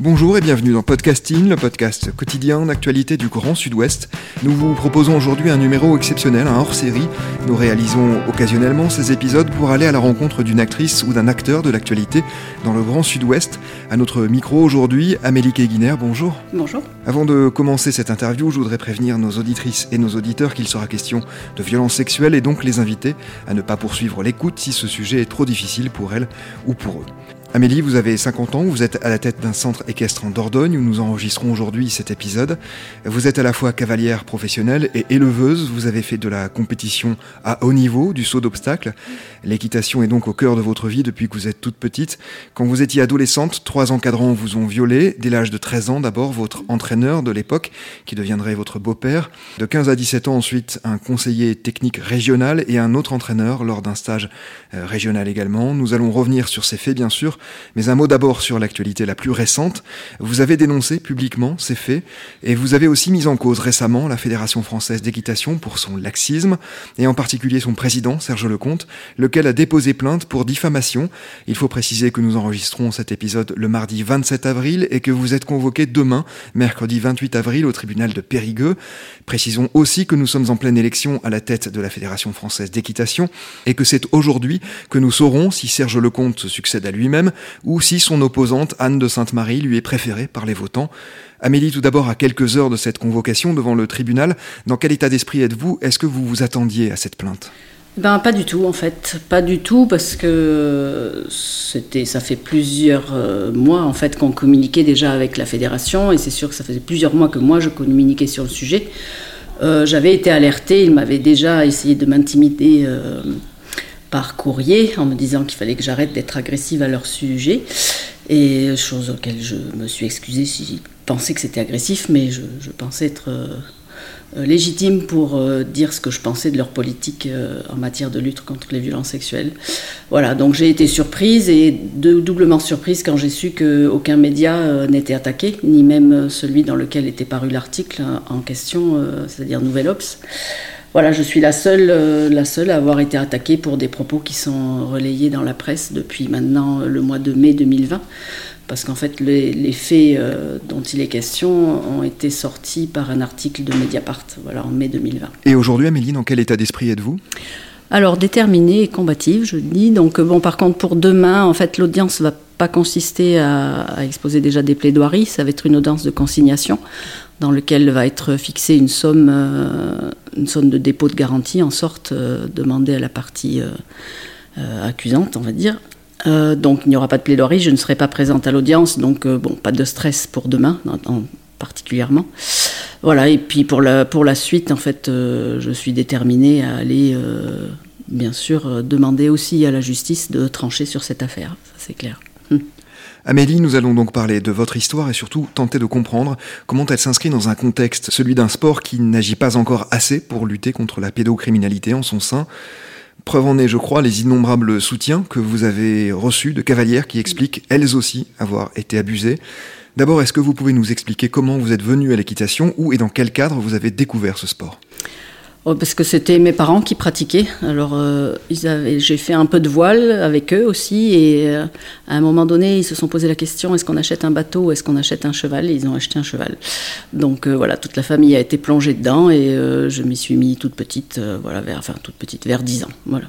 Bonjour et bienvenue dans Podcasting, le podcast quotidien d'actualité du Grand Sud-Ouest. Nous vous proposons aujourd'hui un numéro exceptionnel, un hors-série. Nous réalisons occasionnellement ces épisodes pour aller à la rencontre d'une actrice ou d'un acteur de l'actualité dans le Grand Sud-Ouest. À notre micro aujourd'hui, Amélie Keguiner, bonjour. Bonjour. Avant de commencer cette interview, je voudrais prévenir nos auditrices et nos auditeurs qu'il sera question de violences sexuelles et donc les inviter à ne pas poursuivre l'écoute si ce sujet est trop difficile pour elles ou pour eux. Amélie, vous avez 50 ans, vous êtes à la tête d'un centre équestre en Dordogne où nous enregistrons aujourd'hui cet épisode. Vous êtes à la fois cavalière professionnelle et éleveuse, vous avez fait de la compétition à haut niveau, du saut d'obstacle. L'équitation est donc au cœur de votre vie depuis que vous êtes toute petite. Quand vous étiez adolescente, trois encadrants vous ont violé. Dès l'âge de 13 ans, d'abord votre entraîneur de l'époque, qui deviendrait votre beau-père. De 15 à 17 ans ensuite, un conseiller technique régional et un autre entraîneur lors d'un stage euh, régional également. Nous allons revenir sur ces faits, bien sûr mais un mot d'abord sur l'actualité la plus récente. Vous avez dénoncé publiquement ces faits et vous avez aussi mis en cause récemment la Fédération française d'équitation pour son laxisme et en particulier son président Serge Lecomte, lequel a déposé plainte pour diffamation. Il faut préciser que nous enregistrons cet épisode le mardi 27 avril et que vous êtes convoqué demain, mercredi 28 avril, au tribunal de Périgueux. Précisons aussi que nous sommes en pleine élection à la tête de la Fédération française d'équitation et que c'est aujourd'hui que nous saurons si Serge Lecomte succède à lui-même ou si son opposante, Anne de Sainte-Marie, lui est préférée par les votants. Amélie, tout d'abord, à quelques heures de cette convocation devant le tribunal, dans quel état d'esprit êtes-vous? Est-ce que vous vous attendiez à cette plainte? Ben, pas du tout en fait, pas du tout parce que c'était, ça fait plusieurs euh, mois en fait qu'on communiquait déjà avec la fédération et c'est sûr que ça faisait plusieurs mois que moi je communiquais sur le sujet. Euh, j'avais été alertée, il m'avait déjà essayé de m'intimider euh, par courrier en me disant qu'il fallait que j'arrête d'être agressive à leur sujet. Et chose auquel je me suis excusée si je pensais que c'était agressif, mais je, pensais être euh, légitime pour euh, dire ce que je pensais de leur politique euh, en matière de lutte contre les violences sexuelles. Voilà, donc j'ai été surprise et doublement surprise quand j'ai su qu'aucun média n'était attaqué, ni même celui dans lequel était paru l'article en question, c'est-à-dire Nouvelle Ops. Voilà, je suis la seule, euh, la seule à avoir été attaquée pour des propos qui sont relayés dans la presse depuis maintenant le mois de mai 2020. Parce qu'en fait, les, faits euh, dont il est question ont été sortis par un article de Mediapart, voilà, en mai 2020. Et aujourd'hui, Amélie, dans quel état d'esprit êtes-vous? Alors déterminée et combative, je dis. Donc bon, par contre pour demain, en fait, l'audience va pas consister à, à, exposer déjà des plaidoiries, ça va être une audience de consignation dans lequel va être fixée une somme, euh, une somme de dépôt de garantie en sorte euh, demandée à la partie euh, accusante, on va dire. donc il n'y aura pas de plaidoirie, je ne serai pas présente à l'audience, donc bon, pas de stress pour demain particulièrement. Voilà, et puis pour la, pour la suite, en fait, je suis déterminée à aller, bien sûr, demander aussi à la justice de trancher sur cette affaire, ça c'est clair. Amélie, nous allons donc parler de votre histoire et surtout tenter de comprendre comment elle s'inscrit dans un contexte, celui d'un sport qui n'agit pas encore assez pour lutter contre la pédocriminalité en son sein. Preuve en est, je crois, les innombrables soutiens que vous avez reçus de cavalières qui expliquent, elles aussi, avoir été abusées. D'abord, est-ce que vous pouvez nous expliquer comment vous êtes venu à l'équitation, où et dans quel cadre vous avez découvert ce sport? Parce que c'était mes parents qui pratiquaient. Alors, euh, j'ai fait un peu de voile avec eux aussi. Et euh, à un moment donné, ils se sont posé la question est-ce qu'on achète un bateau ou est-ce qu'on achète un cheval? Ils ont acheté un cheval. Donc, euh, voilà, toute la famille a été plongée dedans. Et je m'y suis mis toute petite, voilà, vers, enfin, toute petite, vers 10 ans. Voilà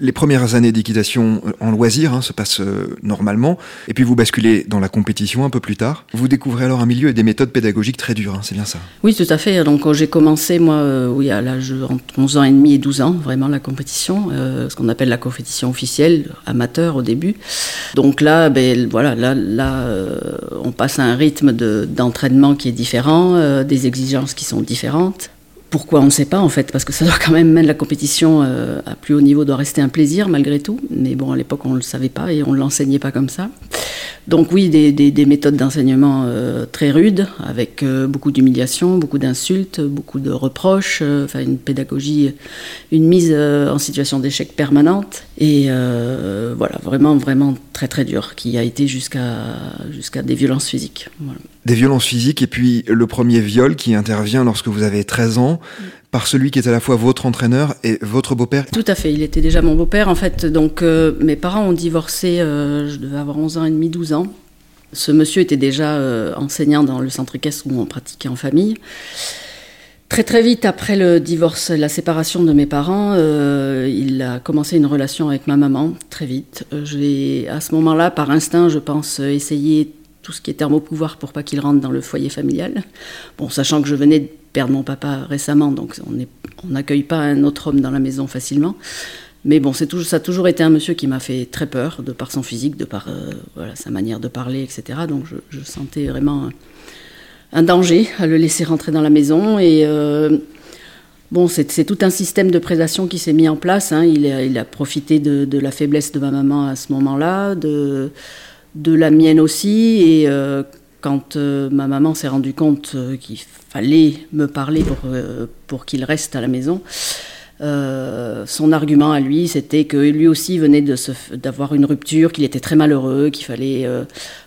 les premières années d'équitation en loisir hein, se passent euh, normalement, et puis vous basculez dans la compétition un peu plus tard. Vous découvrez alors un milieu et des méthodes pédagogiques très dures, hein, c'est bien ça Oui, tout à fait. Donc j'ai commencé, moi, euh, oui, à l'âge entre 11 ans et demi et 12 ans, vraiment la compétition, euh, ce qu'on appelle la compétition officielle, amateur au début. Donc là, ben, voilà, là, là on passe à un rythme d'entraînement qui est différent, des exigences qui sont différentes Pourquoi on ne sait pas en fait, parce que ça doit quand même, même la compétition à plus haut niveau doit rester un plaisir malgré tout. Mais bon, à l'époque on ne le savait pas et on ne l'enseignait pas comme ça. Donc oui, des, méthodes d'enseignement euh, très rudes, avec euh, beaucoup d'humiliation, beaucoup d'insultes, beaucoup de reproches, euh, enfin une pédagogie, une mise en situation d'échec permanente, et voilà, vraiment, vraiment très très dur, qui a été jusqu'à jusqu'à des violences physiques. Des violences physiques, et puis le premier viol qui intervient lorsque vous avez 13 ans par celui qui est à la fois votre entraîneur et votre beau-père Tout à fait, il était déjà mon beau-père en fait. Donc euh, mes parents ont divorcé, euh, je devais avoir 11 ans et demi, 12 ans. Ce monsieur était déjà euh, enseignant dans le centre équestre où on pratiquait en famille. Très très vite après le divorce, la séparation de mes parents, il a commencé une relation avec ma maman, très vite. J'ai à ce moment-là, par instinct, je pense, essayé tout ce qui est thermopouvoir pour pas qu'il rentre dans le foyer familial. Bon, sachant que je venais de perdre mon papa récemment, donc on n'accueille pas un autre homme dans la maison facilement. Mais bon, c'est ça a toujours été un monsieur qui m'a fait très peur, de par son physique, de par euh, sa manière de parler, etc. Donc je, sentais vraiment un, danger à le laisser rentrer dans la maison. Et euh, bon, c'est tout un système de prédation qui s'est mis en place. Hein. Il, a, profité de, la faiblesse de ma maman à ce moment-là, de, la mienne aussi. Et euh, quand euh, ma maman s'est rendue compte qu'il fallait me parler pour qu'il reste à la maison, son argument à lui, c'était que lui aussi venait d'avoir une rupture, qu'il était très malheureux, qu'il fallait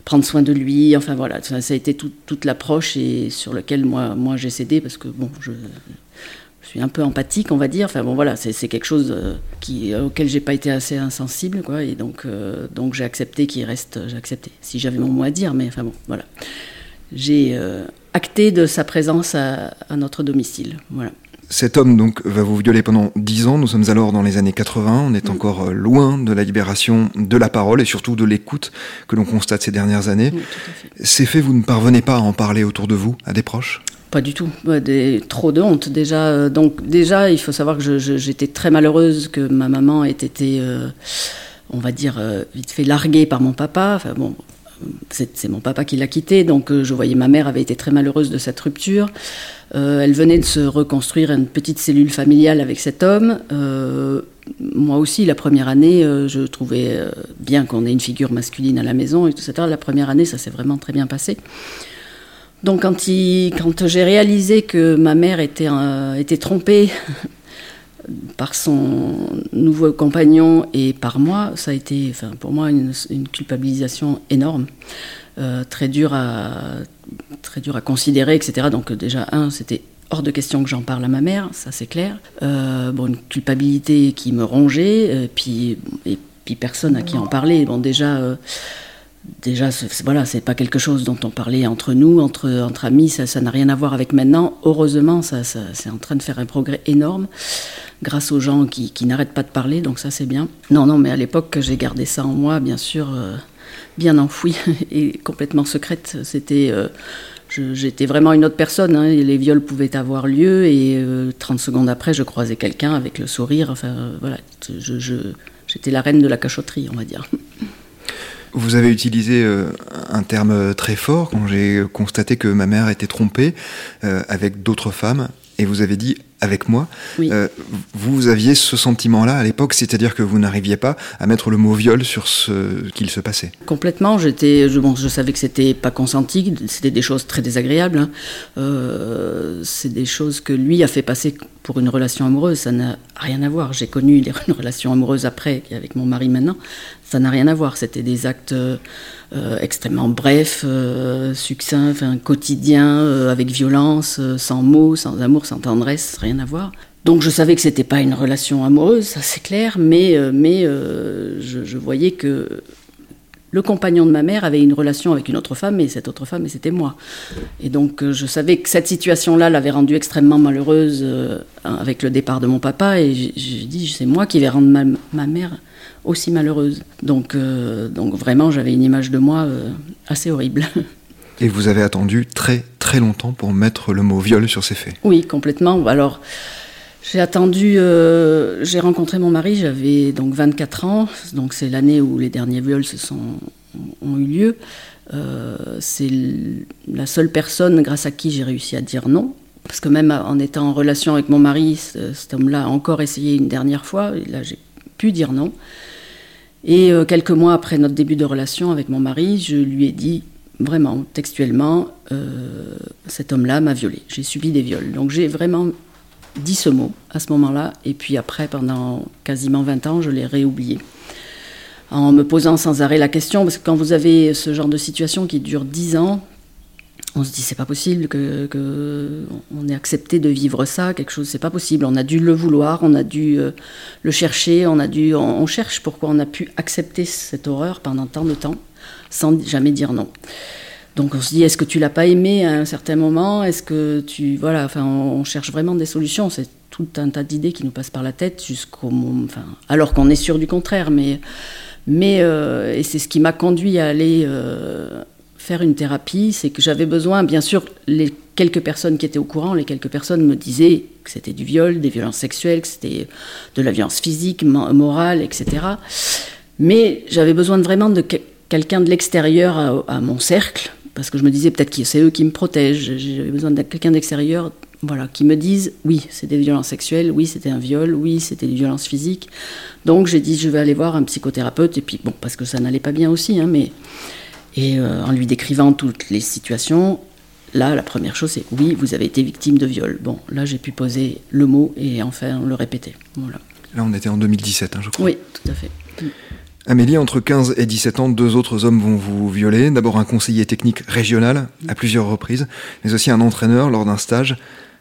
prendre soin de lui. Enfin voilà, ça, a été toute l'approche et sur lequel moi, j'ai cédé parce que bon, je, un peu empathique, on va dire. Enfin bon, voilà, c'est quelque chose euh, qui, euh, auquel j'ai pas été assez insensible, quoi. Et donc, euh, donc j'ai accepté qu'il reste. J'ai accepté, si j'avais mon mot à dire, mais enfin bon, voilà. J'ai acté de sa présence à, notre domicile, voilà. Cet homme donc va vous violer pendant 10 ans. Nous sommes alors dans les années 80. On est mm. encore loin de la libération de la parole et surtout de l'écoute que l'on constate ces dernières années. Ces faits, vous ne parvenez pas à en parler autour de vous, à des proches? Pas du tout. Des, trop de honte déjà. Euh, donc déjà, il faut savoir que j'étais très malheureuse que ma maman ait été, euh, on va dire, euh, vite fait larguée par mon papa. Enfin bon, c'est mon papa qui l'a quittée, donc je voyais ma mère avait été très malheureuse de cette rupture. elle venait de se reconstruire une petite cellule familiale avec cet homme. moi aussi, la première année, je trouvais bien qu'on ait une figure masculine à la maison et tout ça. La première année, ça s'est vraiment très bien passé. Donc quand, j'ai réalisé que ma mère euh, était trompée par son nouveau compagnon et par moi, ça a été enfin, pour moi une, culpabilisation énorme, euh, très, dure à, très dur à considérer, etc. Donc déjà, un, c'était hors de question que j'en parle à ma mère, ça c'est clair. Euh, une culpabilité qui me rongeait, puis, et puis personne à qui en parler. Bon, déjà déjà, voilà, c'est pas quelque chose dont on parlait entre nous, entre, amis, ça n'a rien à voir avec maintenant. Heureusement, ça, c'est en train de faire un progrès énorme grâce aux gens qui, n'arrêtent pas de parler, donc ça c'est bien. Non, non, mais à l'époque, j'ai gardé ça en moi, bien sûr, euh, bien enfoui et complètement secrète. C'était. Euh, j'étais vraiment une autre personne. Hein, les viols pouvaient avoir lieu et 30 euh, secondes après, je croisais quelqu'un avec le sourire. Enfin, voilà, j'étais la reine de la cachotterie, on va dire. Vous avez utilisé euh, un terme très fort quand j'ai constaté que ma mère était trompée euh, avec d'autres femmes, et vous avez dit avec moi. Euh, vous aviez ce sentiment-là à l'époque, c'est-à-dire que vous n'arriviez pas à mettre le mot viol sur ce qu'il se passait? Complètement. J'étais, je, bon, je savais que c'était pas consenti, c'était des choses très désagréables. Hein. Euh, c'est des choses que lui a fait passer pour une relation amoureuse. Ça n'a rien à voir. J'ai connu une relation amoureuse après, avec mon mari maintenant. Ça n'a rien à voir. C'était des actes euh, extrêmement brefs, succincts, enfin, quotidiens, avec violence, sans mots, sans amour, sans tendresse, rien à voir. Donc je savais que c'était pas une relation amoureuse, ça c'est clair, mais, euh, mais euh, je, voyais que le compagnon de ma mère avait une relation avec une autre femme, et cette autre femme, c'était moi. Et donc euh, je savais que cette situation-là l'avait rendue extrêmement malheureuse avec le départ de mon papa, et j'ai dit, c'est moi qui vais rendre ma, mère aussi malheureuse. Donc, donc vraiment, j'avais une image de moi assez horrible. Et vous avez attendu très très longtemps pour mettre le mot viol sur ces faits. Oui, complètement. Alors, j'ai attendu, euh, j'ai rencontré mon mari, j'avais donc 24 ans, donc c'est l'année où les derniers viols se sont, ont eu lieu. Euh, c'est la seule personne grâce à qui j'ai réussi à dire non. Parce que même en étant en relation avec mon mari, cet homme-là a encore essayé une dernière fois. Et là, j'ai pu dire non. Et euh, quelques mois après notre début de relation avec mon mari, je lui ai dit vraiment, textuellement, euh, cet homme-là m'a violée. J'ai subi des viols. Donc j'ai vraiment dit ce mot à ce moment-là. Et puis après, pendant quasiment 20 ans, je l'ai réoublié. En me posant sans arrêt la question, parce que quand vous avez ce genre de situation qui dure 10 ans, on se dit c'est pas possible que, ait accepté de vivre ça, quelque chose c'est pas possible. On a dû le vouloir, on a dû euh, le chercher, on a dû, on, cherche pourquoi on a pu accepter cette horreur pendant tant de temps sans jamais dire non. Donc on se dit est-ce que tu l'as pas aimé à un certain moment? Est-ce que tu voilà, enfin on, cherche vraiment des solutions. C'est tout un tas d'idées qui nous passent par la tête jusqu'au enfin alors qu'on est sûr du contraire, mais mais euh, et c'est ce qui m'a conduit à aller euh, faire une thérapie, c'est que j'avais besoin, bien sûr, les quelques personnes qui étaient au courant, les quelques personnes me disaient que c'était du viol, des violences sexuelles, que c'était de la violence physique, morale, etc. Mais j'avais besoin vraiment de quelqu'un de l'extérieur à, mon cercle, parce que je me disais peut-être que c'est eux qui me protègent. J'avais besoin de quelqu'un d'extérieur voilà, qui me dise oui, c'était des violences sexuelles, oui, c'était un viol, oui, c'était des violences physiques. Donc j'ai dit je vais aller voir un psychothérapeute, et puis bon, parce que ça n'allait pas bien aussi, hein, mais et euh, en lui décrivant toutes les situations, là, la première chose, c'est oui, vous avez été victime de viol. Bon, là, j'ai pu poser le mot et enfin le répéter. Voilà. Là, on était en 2017, hein, je crois. Oui, tout à fait. Mm. Amélie, entre 15 et 17 ans, deux autres hommes vont vous violer. D'abord un conseiller technique régional à plusieurs reprises, mais aussi un entraîneur lors d'un stage.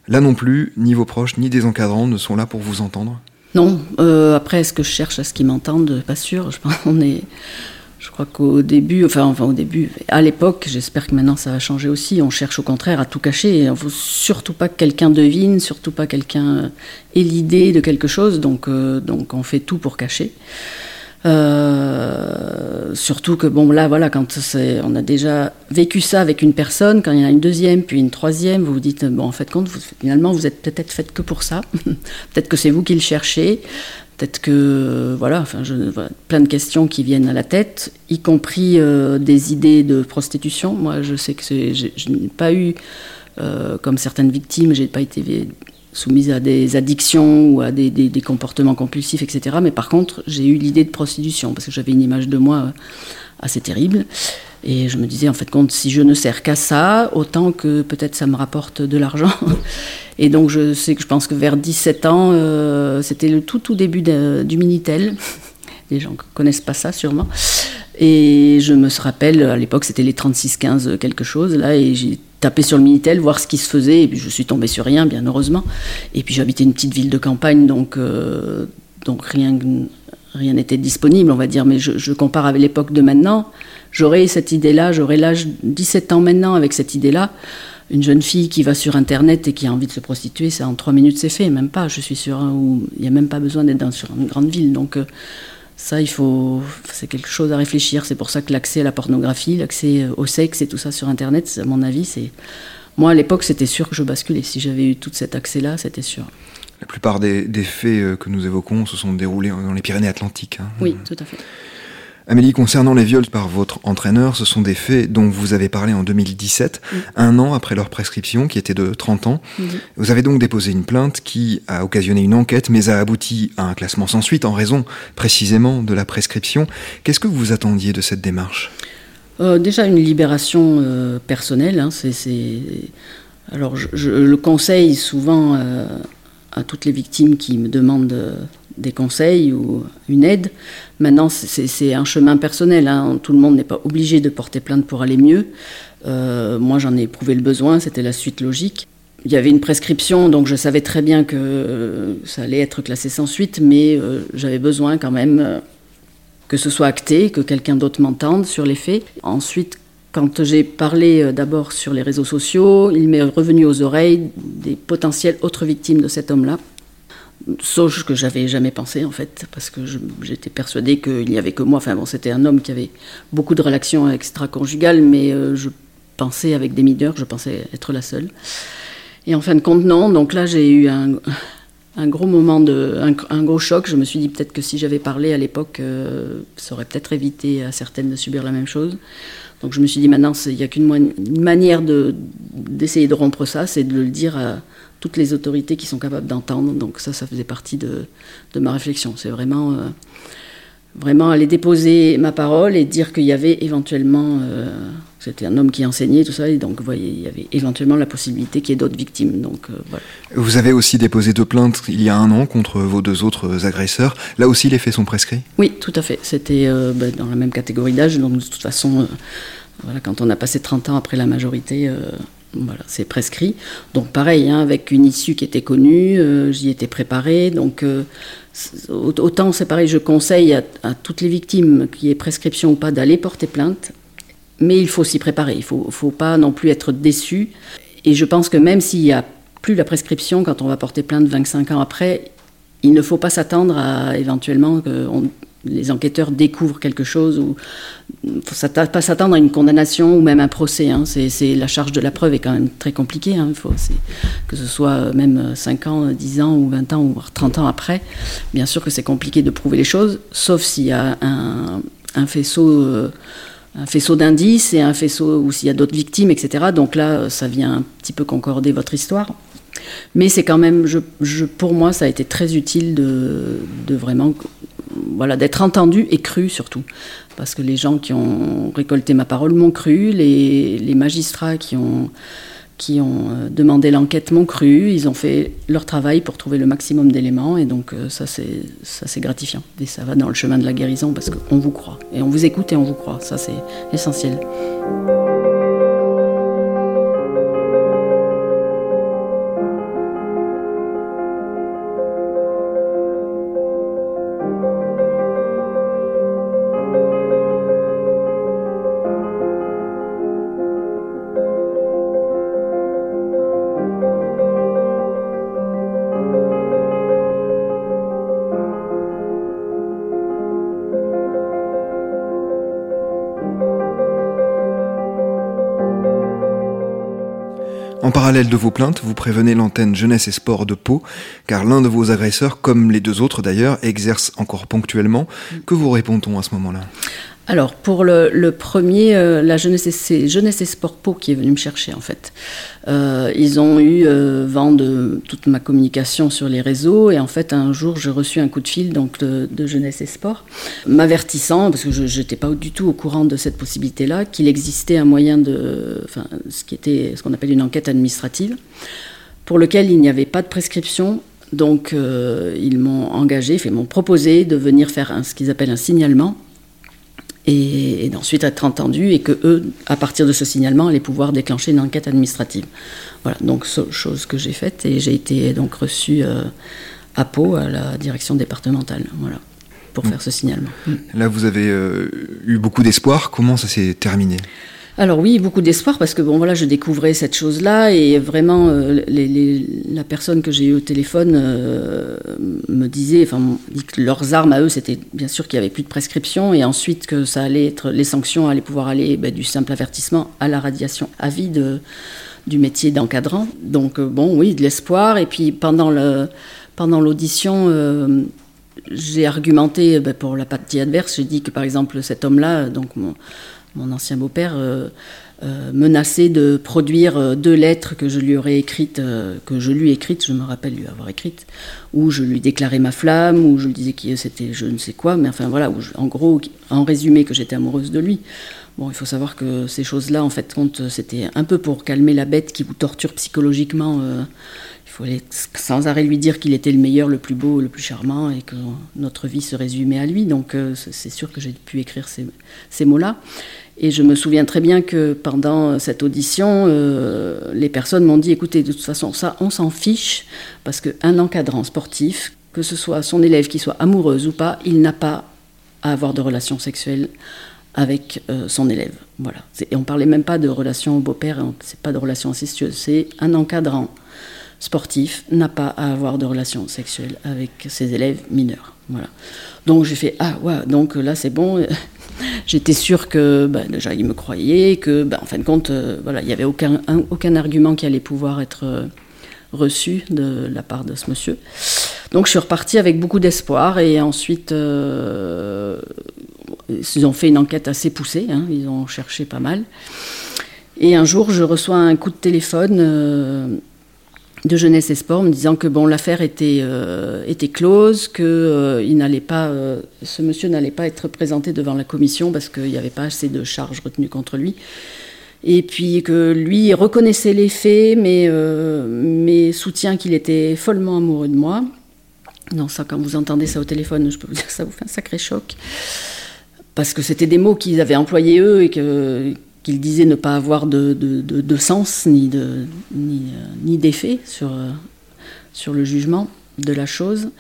Là non plus, ni vos proches, ni des encadrants ne sont là pour vous entendre Non. Euh, après, est-ce que je cherche à ce qu'ils m'entendent? Pas sûr. Je pense qu'on est je crois qu'au début, enfin, enfin au début, à l'époque, j'espère que maintenant ça va changer aussi, on cherche au contraire à tout cacher. Il ne faut surtout pas que quelqu'un devine, surtout pas que quelqu'un ait l'idée de quelque chose, donc, euh, donc on fait tout pour cacher. Euh, surtout que bon là voilà quand on a déjà vécu ça avec une personne quand il y en a une deuxième puis une troisième vous vous dites bon en fait finalement vous êtes peut-être fait que pour ça peut-être que c'est vous qui le cherchez Peut-être que, voilà, enfin, je, plein de questions qui viennent à la tête, y compris euh, des idées de prostitution. Moi, je sais que je n'ai pas eu, euh, comme certaines victimes, j'ai pas été soumise à des addictions ou à des, des, comportements compulsifs, etc. Mais par contre, j'ai eu l'idée de prostitution parce que j'avais une image de moi euh, assez terrible. Et je me disais, en fait, compte, si je ne sers qu'à ça, autant que peut-être ça me rapporte de l'argent. Et donc, je pense que vers 17 ans, euh, c'était le tout, tout début du Minitel. Les gens ne connaissent pas ça, sûrement. Et je me rappelle, à l'époque, c'était les 36-15 quelque chose, là, et j'ai tapé sur le Minitel, voir ce qui se faisait, et puis je suis tombée sur rien, bien heureusement. Et puis j'habitais une petite ville de campagne, donc, euh, donc rien n'était disponible, on va dire, mais je compare avec l'époque de maintenant j'aurais cette idée-là, j'aurais l'âge 17 ans maintenant avec cette idée-là. Une jeune fille qui va sur Internet et qui a envie de se prostituer, c'est en trois minutes c'est fait, même pas, je suis sûre, où il n'y a même pas besoin d'être dans sur une grande ville. Donc euh, ça, il faut, c'est quelque chose à réfléchir. C'est pour ça que l'accès à la pornographie, l'accès au sexe et tout ça sur Internet, à mon avis, c'est... Moi, à l'époque, c'était sûr que je basculais. Si j'avais eu tout cet accès-là, c'était sûr. La plupart des, faits euh, que nous évoquons se sont déroulés dans les Pyrénées-Atlantiques. Hein. Oui, tout à fait. Amélie, concernant les viols par votre entraîneur, ce sont des faits dont vous avez parlé en 2017, un an après leur prescription, qui était de 30 ans. Vous avez donc déposé une plainte qui a occasionné une enquête, mais a abouti à un classement sans suite en raison précisément de la prescription. Qu'est-ce que vous attendiez de cette démarche? Euh, Déjà une libération euh, personnelle. Hein, c'est, Alors je, le conseille souvent euh, à toutes les victimes qui me demandent des conseils ou une aide. Maintenant, c'est un chemin personnel. Hein. Tout le monde n'est pas obligé de porter plainte pour aller mieux. Euh, moi, j'en ai éprouvé le besoin, c'était la suite logique. Il y avait une prescription, donc je savais très bien que euh, ça allait être classé sans suite, mais euh, j'avais besoin quand même que ce soit acté, que quelqu'un d'autre m'entende sur les faits. Ensuite, quand j'ai parlé d'abord sur les réseaux sociaux, il m'est revenu aux oreilles des potentielles autres victimes de cet homme-là. Sauf que j'avais jamais pensé en fait, parce que j'étais persuadée qu'il n'y avait que moi. Enfin bon, c'était un homme qui avait beaucoup de relations extra-conjugales, mais euh, je pensais avec des mineurs, je pensais être la seule. Et en fin de compte, non. Donc là, j'ai eu un, gros moment de, un, gros choc. Je me suis dit peut-être que si j'avais parlé à l'époque, ça aurait peut-être évité à certaines de subir la même chose. Donc je me suis dit maintenant, il n'y a qu'une manière d'essayer de, rompre ça, c'est de le dire à toutes les autorités qui sont capables d'entendre. Donc ça, ça faisait partie de, ma réflexion. C'est vraiment, euh, vraiment aller déposer ma parole et dire qu'il y avait éventuellement, euh, c'était un homme qui enseignait tout ça, et donc vous voyez, il y avait éventuellement la possibilité qu'il y ait d'autres victimes. Donc euh, voilà. Vous avez aussi déposé deux plaintes il y a un an contre vos deux autres agresseurs. Là aussi, les faits sont prescrits? Oui, tout à fait. C'était ben, dans la même catégorie d'âge, donc de toute façon. Voilà, quand on a passé 30 ans après la majorité, voilà, c'est prescrit. Donc pareil, hein, avec une issue qui était connue, euh, j'y étais préparée. Donc euh, autant c'est pareil, je conseille à, toutes les victimes, qui aient prescription ou pas, d'aller porter plainte. Mais il faut s'y préparer, il ne faut, faut, pas non plus être déçu. Et je pense que même s'il n'y a plus la prescription, quand on va porter plainte 25 ans après, il ne faut pas s'attendre à éventuellement qu'on les enquêteurs découvrent quelque chose ou faut pas s'attendre à une condamnation ou même un procès. Hein. C'est, la charge de la preuve est quand même très compliquée. Hein. Faut, que ce soit même 5 ans, 10 ans ou 20 ans ou 30 ans après, bien sûr que c'est compliqué de prouver les choses, sauf s'il y a un, faisceau. Euh, d'indices et un faisceau où s'il y a d'autres victimes, etc. Donc là, ça vient un petit peu concorder votre histoire. Mais c'est quand même, pour moi, ça a été très utile de vraiment voilà, d'être entendu et cru surtout. Parce que les gens qui ont récolté ma parole m'ont cru, les, magistrats qui ont, qui ont euh, demandé l'enquête m'ont cru, ils ont fait leur travail pour trouver le maximum d'éléments et donc euh, ça c'est gratifiant. Et ça va dans le chemin de la guérison parce qu'on vous croit. Et on vous écoute et on vous croit, ça c'est essentiel. En parallèle de vos plaintes, vous prévenez l'antenne Jeunesse et Sport de Pau, car l'un de vos agresseurs, comme les deux autres d'ailleurs, exerce encore ponctuellement. Que vous répond-on à ce moment-là? Alors, pour le, premier, euh, la jeunesse jeunesse et Sport Pau qui est venu me chercher, en fait. Euh, ils ont eu euh, vent de toute ma communication sur les réseaux, et en fait, un jour, j'ai reçu un coup de fil donc, de, Jeunesse et Sport, m'avertissant, parce que je n'étais pas du tout au courant de cette possibilité-là, qu'il existait un moyen de. Enfin, ce qui était ce qu'on appelle une enquête administrative, pour lequel il n'y avait pas de prescription. Donc, ils m'ont engagé, ils m'ont proposé de venir faire ce qu'ils appellent un signalement et, d'ensuite être entendu et que eux, à partir de ce signalement, allaient pouvoir déclencher une enquête administrative. Voilà, donc chose que j'ai faite et j'ai été donc reçu euh, à Pau, à la direction départementale, voilà, pour mm. faire ce signalement. Là, vous avez euh, eu beaucoup d'espoir. Comment ça s'est terminé? Alors oui, beaucoup d'espoir parce que bon voilà, je découvrais cette chose-là et vraiment euh, la personne que j'ai eue au téléphone euh, me disait, enfin, que leurs armes à eux, c'était bien sûr qu'il y avait plus de prescription et ensuite que ça allait être les sanctions allaient pouvoir aller ben, du simple avertissement à la radiation à vie du métier d'encadrant. Donc euh, bon, oui, de l'espoir et puis pendant le pendant l'audition. j'ai argumenté ben, pour la partie adverse. J'ai dit que par exemple cet homme-là, donc mon ancien beau-père euh, euh, menaçait de produire euh, deux lettres que je lui aurais écrites, que je lui écrites, je me rappelle lui avoir écrites, où je lui déclarais ma flamme, où je lui disais que c'était je ne sais quoi, mais enfin voilà, en gros, en résumé, que j'étais amoureuse de lui. Bon, il faut savoir que ces choses-là, en fait, c'était un peu pour calmer la bête qui vous torture psychologiquement. il fallait sans arrêt lui dire qu'il était le meilleur, le plus beau, le plus charmant, et que notre vie se résumait à lui. Donc, c'est sûr que j'ai pu écrire ces mots-là. Et je me souviens très bien que pendant cette audition, euh, les personnes m'ont dit écoutez, de toute façon, ça, on s'en fiche, parce qu'un encadrant sportif, que ce soit son élève qui soit amoureuse ou pas, il n'a pas à avoir de relations sexuelles avec euh, son élève. Voilà. Et on parlait même pas de relation au beau-père, hein, c'est pas de relation incestueuse, c'est un encadrant sportif n'a pas à avoir de relations sexuelles avec ses élèves mineurs. Voilà. Donc j'ai fait ah ouais, donc là c'est bon, J'étais sûre que bah, déjà il me croyait, que bah, en fin de compte, euh, voilà, il n'y avait aucun, aucun argument qui allait pouvoir être euh, reçu de la part de ce monsieur. Donc je suis repartie avec beaucoup d'espoir et ensuite euh, ils ont fait une enquête assez poussée, hein, ils ont cherché pas mal. Et un jour je reçois un coup de téléphone euh, de Jeunesse et Sport me disant que bon l'affaire était, euh, close, que n'allait pas, ce monsieur n'allait pas être présenté devant la commission parce qu'il n'y avait pas assez de charges retenues contre lui. Et puis que lui reconnaissait les faits, mais, soutient qu'il était follement amoureux de moi non, ça, quand vous entendez ça au téléphone, je peux vous dire que ça vous fait un sacré choc. Parce que c'était des mots qu'ils avaient employés eux et qu'ils disaient ne pas avoir de, de, sens ni, de, ni, euh, ni d'effet sur, euh, sur le jugement de la chose.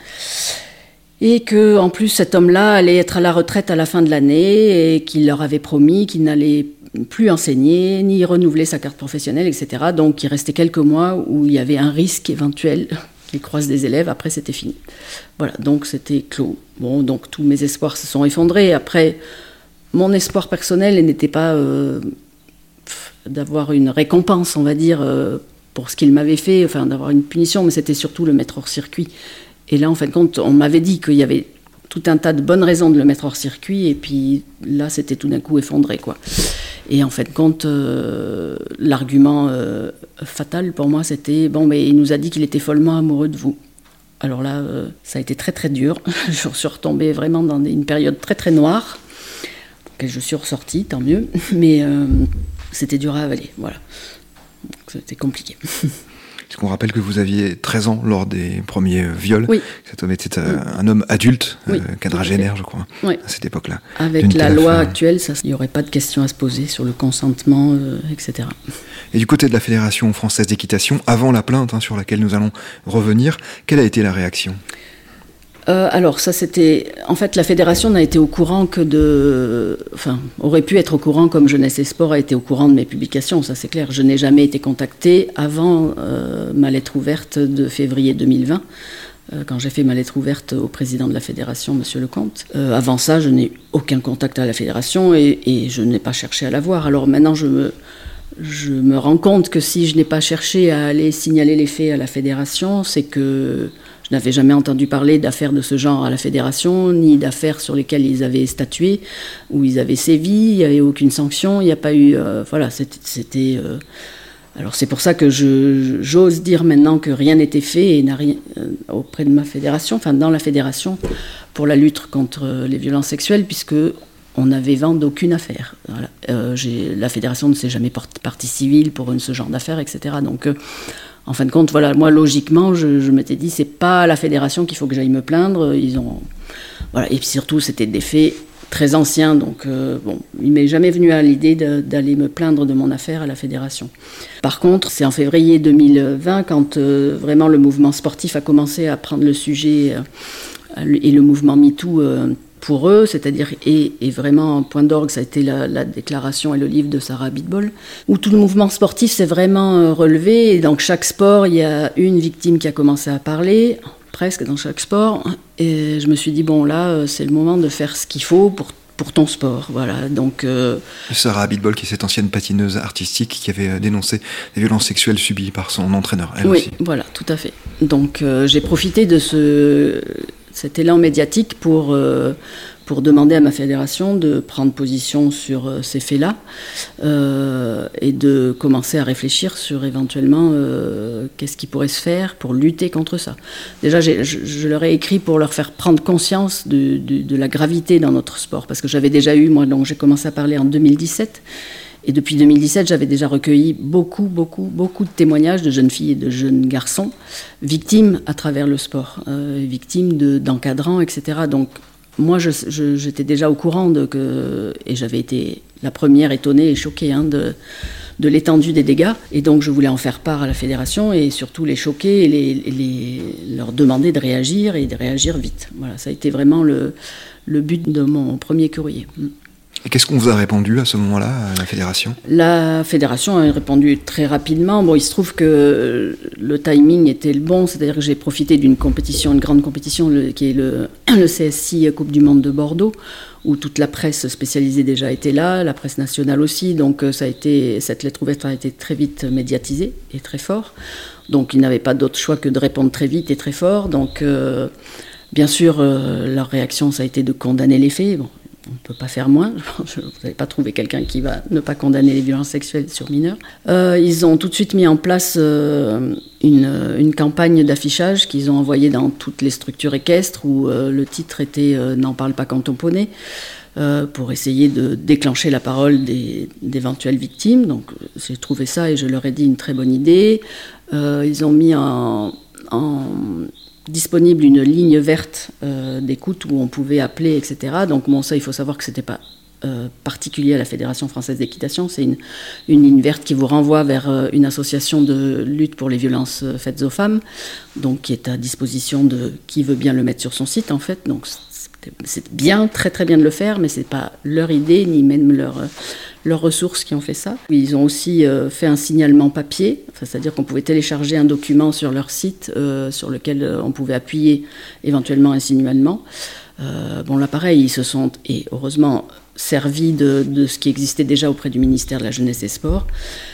Et que, en plus, cet homme-là allait être à la retraite à la fin de l'année et qu'il leur avait promis qu'il n'allait plus enseigner, ni renouveler sa carte professionnelle, etc. Donc il restait quelques mois où il y avait un risque éventuel il croise des élèves, après c'était fini. Voilà, donc c'était clos. Bon, donc tous mes espoirs se sont effondrés. Après, mon espoir personnel n'était pas euh, d'avoir une récompense, on va dire, euh, pour ce qu'il m'avait fait, enfin d'avoir une punition, mais c'était surtout le mettre hors circuit. Et là, en fin de compte, on m'avait dit qu'il y avait tout un tas de bonnes raisons de le mettre hors circuit, et puis là, c'était tout d'un coup effondré, quoi. Et en fait, compte, euh, l'argument fatal pour moi, c'était bon, mais il nous a dit qu'il était follement amoureux de vous. Alors là, ça a été très très dur. je suis retombée vraiment dans une période très très noire. Et je suis ressortie, tant mieux. Mais c'était dur à avaler, voilà. C'était compliqué. Parce qu'on rappelle que vous aviez 13 ans lors des premiers euh, viols. Oui. Cet homme était euh, un homme adulte, euh, quadragénaire, je crois, à cette époque-là. Avec la loi actuelle, il n'y aurait pas de question à se poser sur le consentement, etc. Et du côté de la Fédération française d'équitation, avant la plainte hein, sur laquelle nous allons revenir, quelle a été la réaction? Euh, alors ça c'était, en fait la fédération n'a été au courant que de, enfin aurait pu être au courant comme Jeunesse et Sport a été au courant de mes publications, ça c'est clair. Je n'ai jamais été contactée avant euh, ma lettre ouverte de février 2020 euh, quand j'ai fait ma lettre ouverte au président de la fédération, Monsieur Lecomte. avant ça, je n'ai aucun contact à la fédération et, je n'ai pas cherché à la voir. Alors maintenant, je me rends compte que si je n'ai pas cherché à aller signaler les faits à la fédération, c'est que je n'avais jamais entendu parler d'affaires de ce genre à la fédération, ni d'affaires sur lesquelles ils avaient statué, où ils avaient sévi, il n'y avait aucune sanction, il n'y a pas eu... Euh, voilà, c'était... Euh, alors c'est pour ça que j'ose dire maintenant que rien n'était fait euh, auprès de ma fédération, enfin dans la fédération, pour la lutte contre les violences sexuelles, puisque on n'avait vent d'aucune affaire. la fédération ne s'est jamais portée partie civile pour ce genre d'affaires, etc. Donc en fin de compte, voilà, moi logiquement, je, m'étais dit, c'est pas la fédération qu'il faut que j'aille me plaindre. Ils ont, voilà, et puis surtout, c'était des faits très anciens, donc euh, bon, il m'est jamais venu à l'idée d'aller me plaindre de mon affaire à la fédération. Par contre, c'est en février 2020 quand euh, vraiment le mouvement sportif a commencé à prendre le sujet euh, et le mouvement MeToo pour eux, c'est-à-dire, et, vraiment, point d'orgue, ça a été la, déclaration et le livre de Sarah Bitbol, où tout le mouvement sportif s'est vraiment euh, relevé, et dans chaque sport, il y a une victime qui a commencé à parler, presque dans chaque sport, et je me suis dit, bon, là, euh, c'est le moment de faire ce qu'il faut pour pour ton sport. Voilà. Donc, euh, Sarah Bitbol, qui est cette ancienne patineuse artistique qui avait dénoncé les violences sexuelles subies par son entraîneur. Elle oui, voilà, tout à fait. Donc j'ai profité de ce cet élan médiatique pour, euh, pour demander à ma fédération de prendre position sur euh, ces faits-là euh, et de commencer à réfléchir sur éventuellement qu'est-ce qui pourrait se faire pour lutter contre ça. Déjà, je, je, leur ai écrit pour leur faire prendre conscience de, de la gravité dans notre sport, parce que j'avais déjà eu, moi, donc j'ai commencé à parler en 2017. Et depuis 2017, j'avais déjà recueilli beaucoup, beaucoup, beaucoup de témoignages de jeunes filles et de jeunes garçons victimes à travers le sport, euh, victimes d'encadrants, etc. Donc moi, j'étais déjà au courant de que, et j'avais été la première étonnée et choquée hein, de, l'étendue des dégâts. Et donc je voulais en faire part à la fédération et surtout les choquer et les, leur demander de réagir et de réagir vite. Voilà, ça a été vraiment le but de mon premier courrier. Et qu'est-ce qu'on vous a répondu à ce moment-là, la fédération? La fédération a répondu très rapidement. Bon, il se trouve que le timing était le bon, c'est-à-dire que j'ai profité d'une compétition, une grande compétition qui est le, CSI Coupe du Monde de Bordeaux, où toute la presse spécialisée déjà était là, la presse nationale aussi. Donc euh, cette lettre ouverte a été très vite médiatisée et très fort. Donc ils n'avaient pas d'autre choix que de répondre très vite et très fort. Donc euh, bien sûr, euh, leur réaction, ça a été de condamner les faits. On ne peut pas faire moins. Vous n'avez pas trouvé quelqu'un qui va ne pas condamner les violences sexuelles sur mineurs. ils ont tout de suite mis en place une, une, campagne d'affichage qu'ils ont envoyée dans toutes les structures équestres où le titre était N'en parle pas quand on poney. Euh, pour essayer de déclencher la parole d'éventuelles victimes. Donc j'ai trouvé ça et je leur ai dit une très bonne idée. Euh, ils ont mis en, disponible une ligne verte euh, d'écoute où on pouvait appeler, etc. Donc bon, ça, il faut savoir que ce n'était pas particulier à la Fédération française d'équitation. C'est une, ligne verte qui vous renvoie vers une association de lutte pour les violences faites aux femmes, donc qui est à disposition de qui veut bien le mettre sur son site en fait. C'est bien, très très bien de le faire, mais c'est pas leur idée ni même leur, leurs ressources qui ont fait ça. Ils ont aussi euh, fait un signalement papier, c'est-à-dire qu'on pouvait télécharger un document sur leur site euh, sur lequel euh, on pouvait appuyer éventuellement un signalement. bon, là, pareil, ils se sont, et heureusement, servis de, de, ce qui existait déjà auprès du ministère de la Jeunesse et Sport.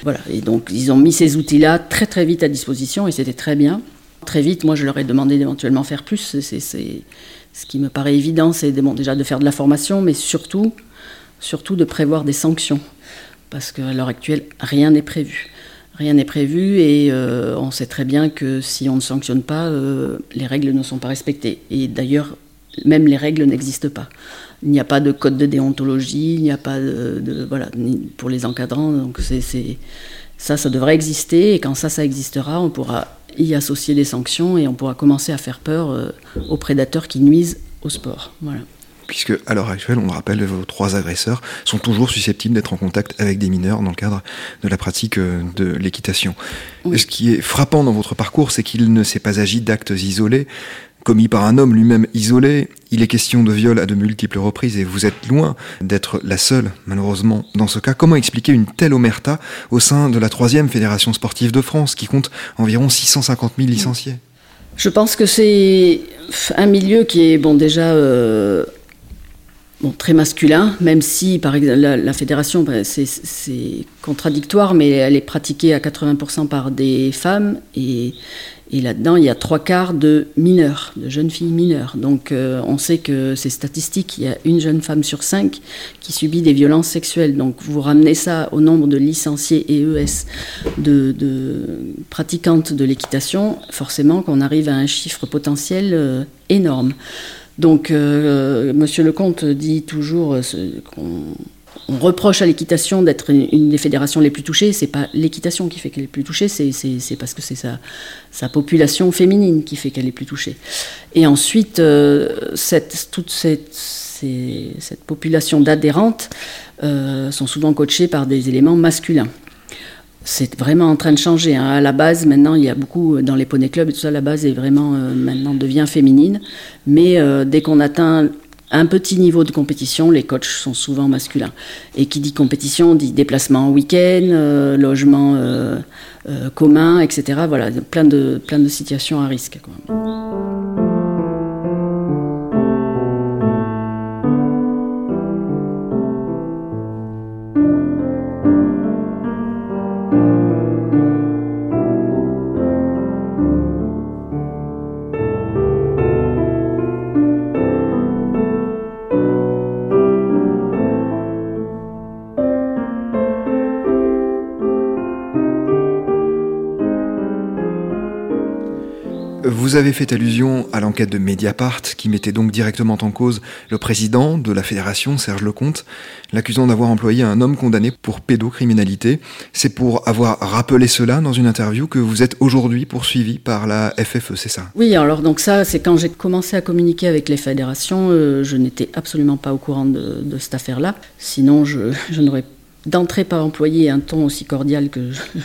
Voilà, et donc ils ont mis ces outils-là très très vite à disposition et c'était très bien. Très vite, moi, je leur ai demandé d'éventuellement faire plus. C'est ce qui me paraît évident, c'est déjà de faire de la formation, mais surtout, de prévoir des sanctions. Parce qu'à l'heure actuelle, rien n'est prévu. Rien n'est prévu et euh, on sait très bien que si on ne sanctionne pas, euh, les règles ne sont pas respectées. Et d'ailleurs, même les règles n'existent pas. Il n'y a pas de code de déontologie, il n'y a pas de, voilà pour les encadrants. Donc c'est ça, ça devrait exister et quand ça, ça existera, on pourra y associer des sanctions et on pourra commencer à faire peur euh, aux prédateurs qui nuisent au sport. Voilà. Puisque à l'heure actuelle, on le rappelle, vos trois agresseurs sont toujours susceptibles d'être en contact avec des mineurs dans le cadre de la pratique euh, de l'équitation. Ce qui est frappant dans votre parcours, c'est qu'il ne s'est pas agi d'actes isolés, commis par un homme lui-même isolé. Il est question de viol à de multiples reprises et vous êtes loin d'être la seule, malheureusement, dans ce cas. Comment expliquer une telle omerta au sein de la troisième fédération sportive de France, qui compte environ 650 000 licenciés? Je pense que c'est un milieu qui est, bon, déjà... Euh, très masculin, même si par exemple la, fédération, ben, c'est contradictoire, mais elle est pratiquée à 80% par des femmes et, là-dedans, il y a trois quarts de mineurs, de jeunes filles mineures. Donc euh, on sait que c'est statistique, il y a une jeune femme sur cinq qui subit des violences sexuelles. Donc vous ramenez ça au nombre de licenciés EES de, de pratiquantes de l'équitation, forcément qu'on arrive à un chiffre potentiel euh, énorme. Donc euh, Monsieur Lecomte dit toujours qu'on on reproche à l'équitation d'être une, des fédérations les plus touchées. C'est pas l'équitation qui fait qu'elle est plus touchée, c'est, parce que c'est sa, population féminine qui fait qu'elle est plus touchée. Et ensuite, euh, toute cette, population d'adhérentes euh, sont souvent coachées par des éléments masculins. C'est vraiment en train de changer. Hein. À la base, maintenant, il y a beaucoup dans les poney clubs et tout ça. La base est vraiment euh, maintenant devient féminine, mais dès qu'on atteint un petit niveau de compétition, les coachs sont souvent masculins. Et qui dit compétition dit déplacement en week-end, euh, logement euh, euh, commun, etc. Voilà, plein de, plein de situations à risque. Avez fait allusion à l'enquête de Mediapart qui mettait donc directement en cause le président de la fédération, Serge Lecomte, l'accusant d'avoir employé un homme condamné pour pédocriminalité. C'est pour avoir rappelé cela dans une interview que vous êtes aujourd'hui poursuivi par la FFE, c'est ça? Oui, alors donc ça, c'est quand j'ai commencé à communiquer avec les fédérations, euh, je n'étais absolument pas au courant de, cette affaire-là. Sinon, je, je n'aurais d'entrée pas employé un ton aussi cordial que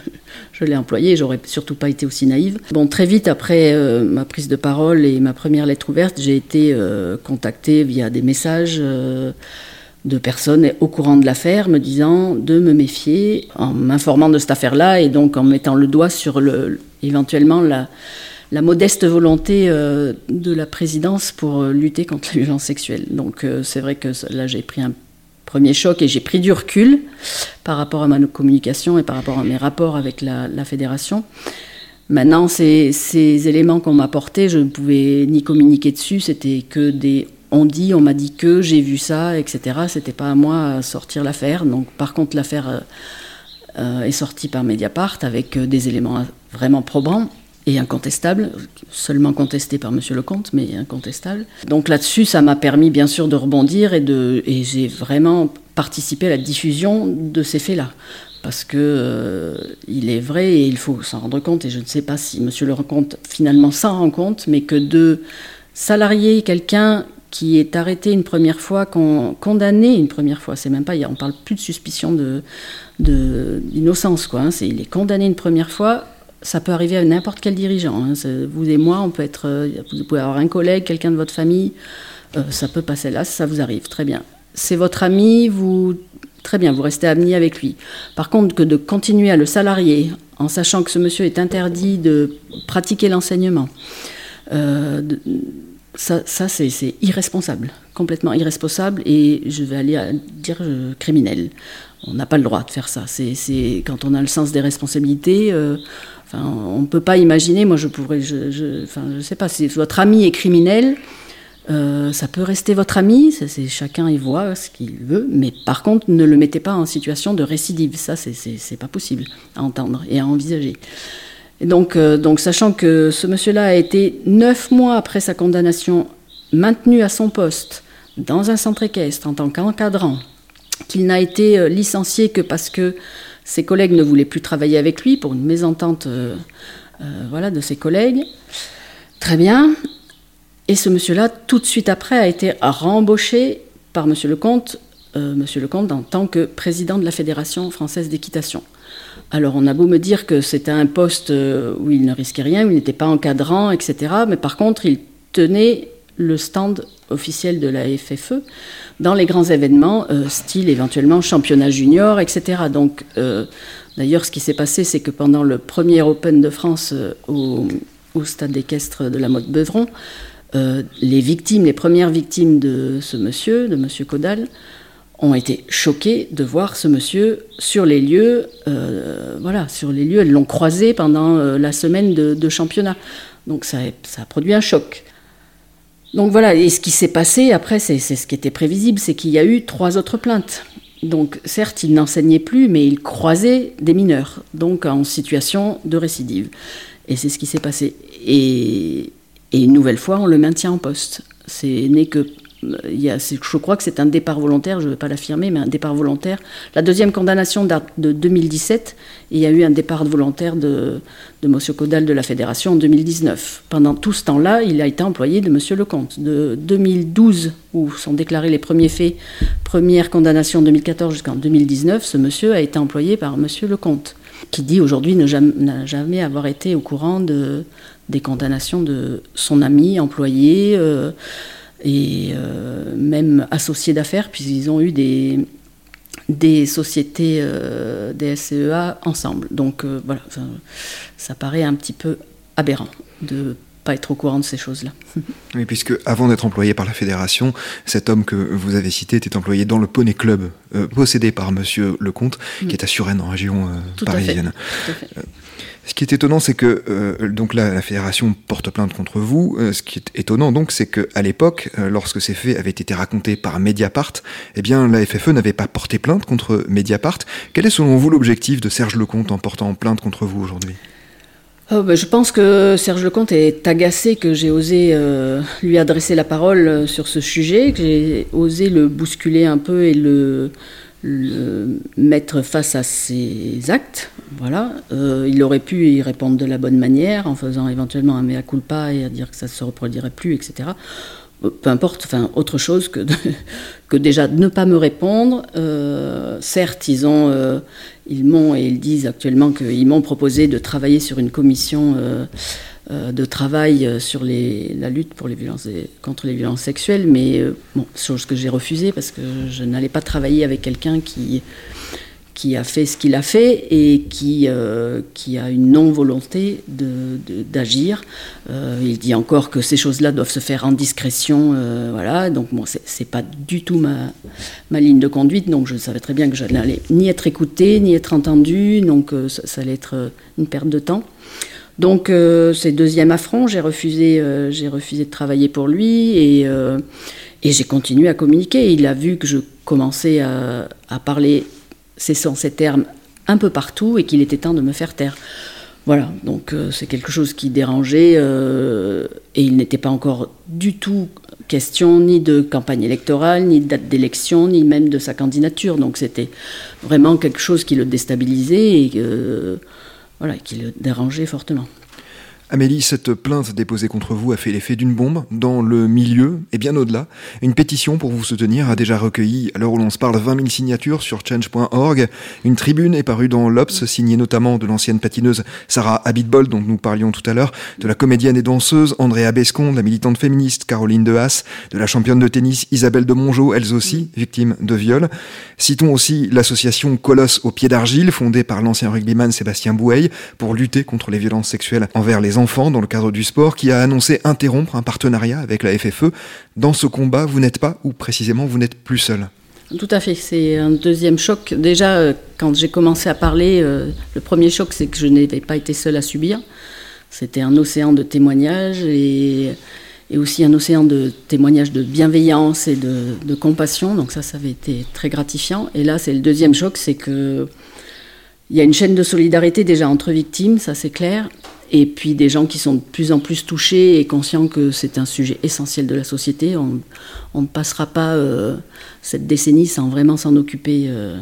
je, l'ai employé, j'aurais surtout pas été aussi naïve. Bon, très vite après euh, ma prise de parole et ma première lettre ouverte, j'ai été euh, contactée via des messages euh, de personnes au courant de l'affaire me disant de me méfier en m'informant de cette affaire-là et donc en mettant le doigt sur le, éventuellement la, la modeste volonté euh, de la présidence pour lutter contre la violence sexuelle. Donc c'est vrai que là j'ai pris un premier choc et j'ai pris du recul par rapport à ma communication et par rapport à mes rapports avec la, fédération. Maintenant, ces, éléments qu'on m'a apportés, je ne pouvais ni communiquer dessus, c'était que des on dit, on m'a dit que, j'ai vu ça, etc. C'était pas à moi à sortir l'affaire. Donc, par contre, l'affaire euh, euh, est sortie par Mediapart avec euh, des éléments vraiment probants et incontestables, seulement contestés par Monsieur Lecomte, mais incontestables. Donc là-dessus, ça m'a permis bien sûr de rebondir et, et j'ai vraiment participé à la diffusion de ces faits-là. Parce que il est vrai et il faut s'en rendre compte, et je ne sais pas si Monsieur Lecomte finalement s'en rend compte, mais que de salarier quelqu'un qui est arrêté une première fois, condamné une première fois. C'est même pas, on parle plus de suspicion de d'innocence, quoi. Hein. il est condamné une première fois. Ça peut arriver à n'importe quel dirigeant. Hein. Vous et moi, on peut être, euh, vous pouvez avoir un collègue, quelqu'un de votre famille. Euh, ça peut passer là, ça vous arrive, très bien. C'est votre ami, vous Très bien, vous restez amis avec lui. Par contre, que de continuer à le salarier en sachant que ce monsieur est interdit de pratiquer l'enseignement, euh, ça, c'est irresponsable, complètement irresponsable, et je vais aller dire criminel. On n'a pas le droit de faire ça. C'est quand on a le sens des responsabilités. On ne peut pas imaginer. Moi, je pourrais, je sais pas. Si votre ami est criminel, euh, ça peut rester votre ami. C'est chacun y voit ce qu'il veut, mais par contre, ne le mettez pas en situation de récidive. Ça, c'est pas possible à entendre et à envisager. Et donc, euh, donc, sachant que ce monsieur-là a été neuf mois après sa condamnation maintenu à son poste dans un centre équestre en tant qu'encadrant, qu'il n'a été euh, licencié que parce que ses collègues ne voulaient plus travailler avec lui pour une mésentente euh, voilà, de ses collègues. Très bien. Et ce monsieur-là, tout de suite après, a été rembauché par Monsieur Lecomte, Monsieur Lecomte en tant que président de la Fédération française d'équitation. Alors on a beau me dire que c'était un poste euh, où il ne risquait rien, où il n'était pas encadrant, etc. Mais par contre, il tenait le stand officiel de la FFE dans les grands événements, euh, style éventuellement championnat junior, etc. Donc, euh, d'ailleurs, ce qui s'est passé, c'est que pendant le premier Open de France au, stade équestre de la mode Beuvron, les victimes, les premières victimes de ce monsieur, de monsieur Caudal, ont été choqués de voir ce monsieur sur les lieux. Euh, voilà, sur les lieux, elles l'ont croisé pendant euh, la semaine de, championnat. Donc ça, ça, a produit un choc. Donc voilà, et ce qui s'est passé après, c'est ce qui était prévisible, c'est qu'il y a eu trois autres plaintes. Donc certes, il n'enseignait plus, mais il croisait des mineurs, donc en situation de récidive. Et c'est ce qui s'est passé. Et, une nouvelle fois, on le maintient en poste. C'est n'est que je crois que c'est un départ volontaire, je ne vais pas l'affirmer, mais un départ volontaire. La deuxième condamnation date de 2017, et il y a eu un départ volontaire de, M. Caudal de la Fédération en 2019. Pendant tout ce temps-là, il a été employé de M. Lecomte. De 2012, où sont déclarés les premiers faits, première condamnation en 2014 jusqu'en 2019, ce monsieur a été employé par M. Lecomte, qui dit aujourd'hui n'a jamais, avoir été au courant de, des condamnations de son ami employé. Euh, et euh, même associés d'affaires, puisqu'ils ont eu des, des sociétés euh, des SCEA ensemble. Donc euh, voilà, ça, paraît un petit peu aberrant de pas être au courant de ces choses-là. Oui, puisque avant d'être employé par la fédération, cet homme que vous avez cité était employé dans le Poney Club, possédé par Monsieur Lecomte, qui est à Suresnes, en région parisienne. Tout à fait. Ce qui est étonnant, c'est que euh, donc la fédération porte plainte contre vous. Euh, ce qui est étonnant, donc, c'est qu'à l'époque, euh, lorsque ces faits avaient été racontés par Mediapart, eh bien, la FFE n'avait pas porté plainte contre Mediapart. Quel est, selon vous, l'objectif de Serge Lecomte en portant plainte contre vous aujourd'hui? Oh, ben, je pense que Serge Lecomte est agacé que j'ai osé lui adresser la parole sur ce sujet, que j'ai osé le bousculer un peu et le, le mettre face à ses actes. Voilà. Euh, il aurait pu y répondre de la bonne manière, en faisant éventuellement un mea culpa et à dire que ça ne se reproduirait plus, etc. peu importe, enfin autre chose que, que déjà ne pas me répondre. certes, ils ont, ils m'ont et ils disent actuellement qu'ils m'ont proposé de travailler sur une commission euh, de travail euh, sur la lutte contre les violences sexuelles, mais euh, chose que j'ai refusée parce que je n'allais pas travailler avec quelqu'un qui, qui a fait ce qu'il a fait et qui, qui a une non-volonté d'agir. il dit encore que ces choses-là doivent se faire en discrétion. voilà, donc bon, c'est pas du tout ma, ma ligne de conduite, donc je savais très bien que je n'allais ni être écoutée, ni être entendue, donc ça allait être une perte de temps. Donc euh, c'est deuxième affront, j'ai refusé, euh, refusé de travailler pour lui et, euh, et j'ai continué à communiquer. Il a vu que je commençais à, parler ces termes un peu partout et qu'il était temps de me faire taire. Voilà, donc c'est quelque chose qui dérangeait et il n'était pas encore du tout question ni de campagne électorale, ni de date d'élection, ni même de sa candidature. Donc c'était vraiment quelque chose qui le déstabilisait et voilà, qui le dérangeait fortement. Amélie, cette plainte déposée contre vous a fait l'effet d'une bombe dans le milieu et bien au-delà. Une pétition pour vous soutenir a déjà recueilli, à l'heure où l'on se parle, 20 000 signatures sur change.org. Une tribune est parue dans l'Obs, signée notamment de l'ancienne patineuse Sarah Abitbol, dont nous parlions tout à l'heure, de la comédienne et danseuse Andrea Bescon, de la militante féministe Caroline Dehas, de la championne de tennis Isabelle de Mongeau, elles aussi victimes de viol. Citons aussi l'association Colosse au pied d'argile, fondée par l'ancien rugbyman Sébastien Bouey, pour lutter contre les violences sexuelles envers les enfants dans le cadre du sport qui a annoncé interrompre un partenariat avec la FFE. Dans ce combat, vous n'êtes pas, ou précisément vous n'êtes plus seul. Tout à fait, c'est un deuxième choc. Déjà, euh, quand j'ai commencé à parler, euh, le premier choc, c'est que je n'avais pas été seule à subir. C'était un océan de témoignages et, aussi un océan de témoignages de bienveillance et de, de, compassion. Donc ça, ça avait été très gratifiant. Et là, c'est le deuxième choc, c'est que il y a une chaîne de solidarité déjà entre victimes, ça c'est clair, et puis des gens qui sont de plus en plus touchés et conscients que c'est un sujet essentiel de la société. On, ne passera pas euh, cette décennie sans vraiment s'en occuper euh,